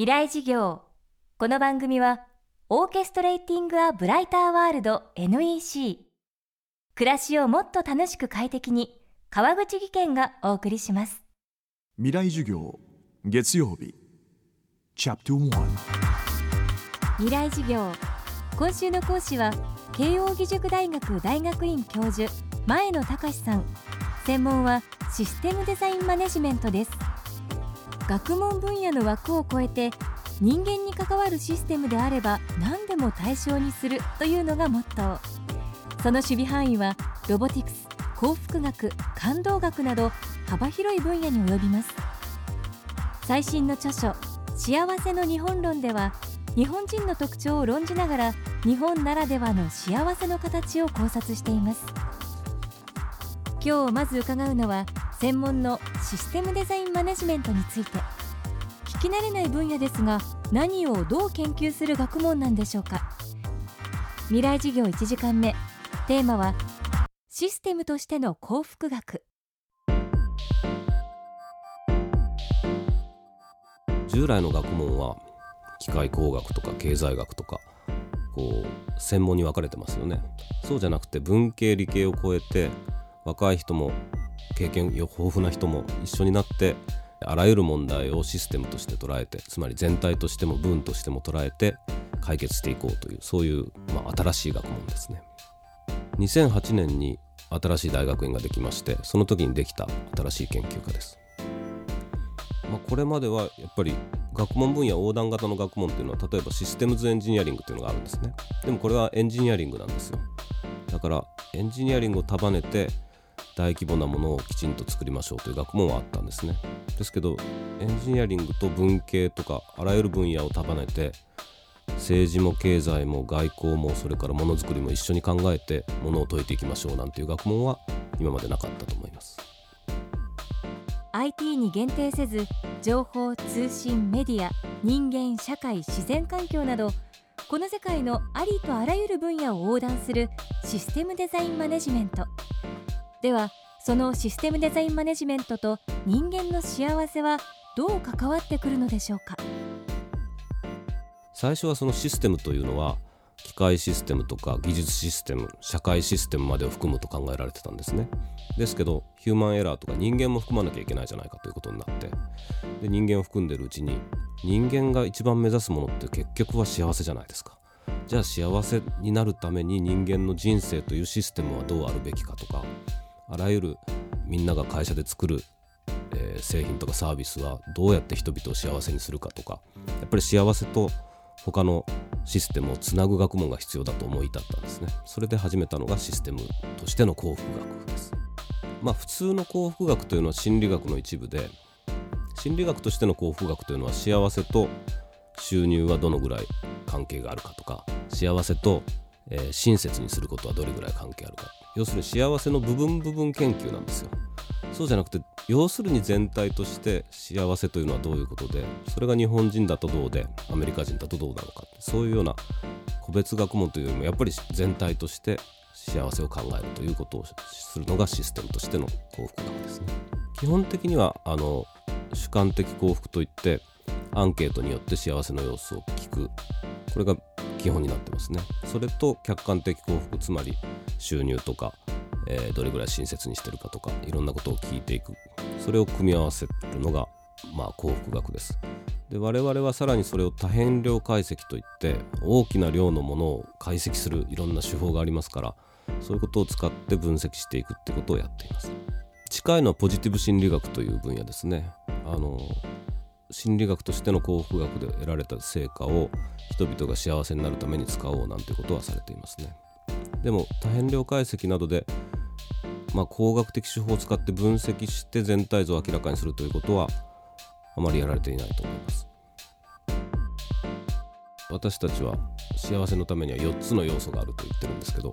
未来事業。この番組はオーケストレーティング・ア・ブライター・ワールド NEC 暮らしをもっと楽しく快適に川口義賢がお送りします。未来授業月曜日。チャプト1未来事業。今週の講師は慶應義塾大学大学院教授前野隆さん。専門はシステムデザインマネジメントです学問分野の枠を超えて人間に関わるシステムであれば何でも対象にするというのがモットー。その守備範囲はロボティクス幸福学感動学など幅広い分野に及びます。最新の著書「幸せの日本論」では日本人の特徴を論じながら日本ならではの幸せの形を考察しています。今日まず伺うのは専門のシステムデザインマネジメントについて聞き慣れない分野ですが何をどう研究する学問なんでしょうか？未来事業1時間目。テーマはシステムとしての幸福学。従来の学問は機械工学とか経済学とかこう専門に分かれてますよね。そうじゃなくて文系理系を超えて若い人も経験豊富な人も一緒になってあらゆる問題をシステムとして捉えてつまり全体としても文としても捉えて解決していこうというそういう、まあ、新しい学問ですね。2008年に新しい大学院ができましてその時にできた新しい研究科です、まあ、これまではやっぱり学問分野横断型の学問っていうのは例えばシステムズエンジニアリングっていうのがあるんですね。でもこれはエンジニアリングなんですよ。だからエンジニアリングを束ねて大規模なものをきちんと作りましょうという学問はあったんですね。ですけどエンジニアリングと文系とかあらゆる分野を束ねて政治も経済も外交もそれからものづくりも一緒に考えてものを解いていきましょうなんていう学問は今までなかったと思います。IT に限定せず情報通信メディア人間社会自然環境などこの世界のありとあらゆる分野を横断するシステムデザインマネジメント。ではそのシステムデザインマネジメントと人間の幸せはどう関わってくるのでしょうか？最初はそのシステムというのは機械システムとか技術システム社会システムまでを含むと考えられてたんですね。ですけどヒューマンエラーとか人間も含まなきゃいけないじゃないかということになってで人間を含んでるうちに人間が一番目指すものって結局は幸せじゃないですか。じゃあ幸せになるために人間の人生というシステムはどうあるべきかとかあらゆるみんなが会社で作る、えー、製品とかサービスはどうやって人々を幸せにするかとかやっぱり幸せと他のシステムをつなぐ学問が必要だと思い至ったんですね。それで始めたのがシステムとしての幸福学です。まあ普通の幸福学というのは心理学の一部で心理学としての幸福学というのは幸せと収入はどのぐらい関係があるかとか幸せと、えー、親切にすることはどれぐらい関係あるか。要するに幸せの部分部分研究なんですよ。そうじゃなくて要するに全体として幸せというのはどういうことでそれが日本人だとどうでアメリカ人だとどうなのかそういうような個別学問というよりもやっぱり全体として幸せを考えるということをするのがシステムとしての幸福学ですね。基本的にはあの主観的幸福といってアンケートによって幸せの様子を聞く。これが基本になってますね。それと客観的幸福つまり収入とか、えー、どれぐらい親切にしてるかとかいろんなことを聞いていく。それを組み合わせるのが、まあ、幸福学です。で我々はさらにそれを多変量解析といって大きな量のものを解析するいろんな手法がありますからそういうことを使って分析していくってことをやっています。近いのはポジティブ心理学という分野ですね。あの心理学としての幸福学で得られた成果を人々が幸せになるために使おうなんてことはされていますね。でも多変量解析などで、まあ、工学的手法を使って分析して全体像を明らかにするということはあまりやられていないと思います。私たちは幸せのためには4つの要素があると言ってるんですけど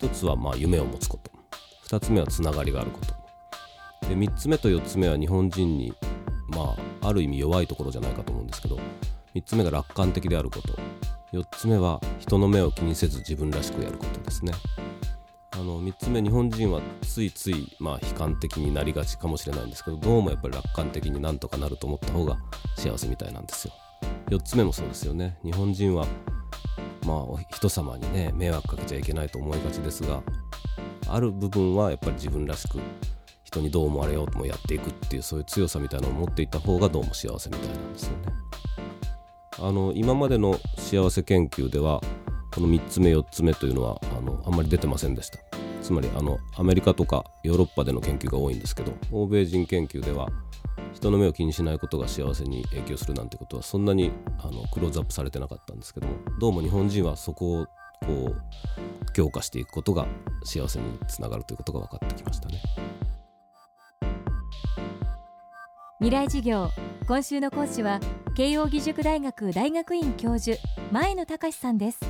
1つはまあ夢を持つこと。2つ目はつながりがあること。で3つ目と4つ目は日本人にまあある意味弱いところじゃないかと思うんですけど3つ目が楽観的であること。4つ目は人の目を気にせず自分らしくやることですね。あの3つ目日本人はついついまあ悲観的になりがちかもしれないんですけどどうもやっぱり楽観的になんとかなると思った方が幸せみたいなんですよ。4つ目もそうですよね。日本人はまあ人様にね迷惑かけちゃいけないと思いがちですがある部分はやっぱり自分らしく人にどう思われようともやっていくっていうそういう強さみたいなのを持っていった方がどうも幸せみたいなんですよね。あの今までの幸せ研究ではこの3つ目4つ目というのはあのあんまり出てませんでしたつまりあのアメリカとかヨーロッパでの研究が多いんですけど欧米人研究では人の目を気にしないことが幸せに影響するなんてことはそんなにあのクローズアップされてなかったんですけどもどうも日本人はそこをこう強化していくことが幸せにつながるということが分かってきましたね未来授業今週の講師は慶應義塾大学大学院教授前野隆さんです。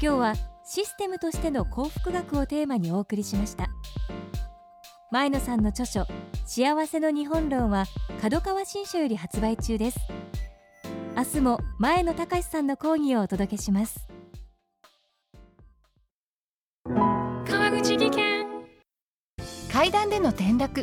今日はシステムとしての幸福学をテーマにお送りしました。前野さんの著書幸せの日本論は角川新書より発売中です。明日も前野隆さんの講義をお届けします。川口技研。階段での転落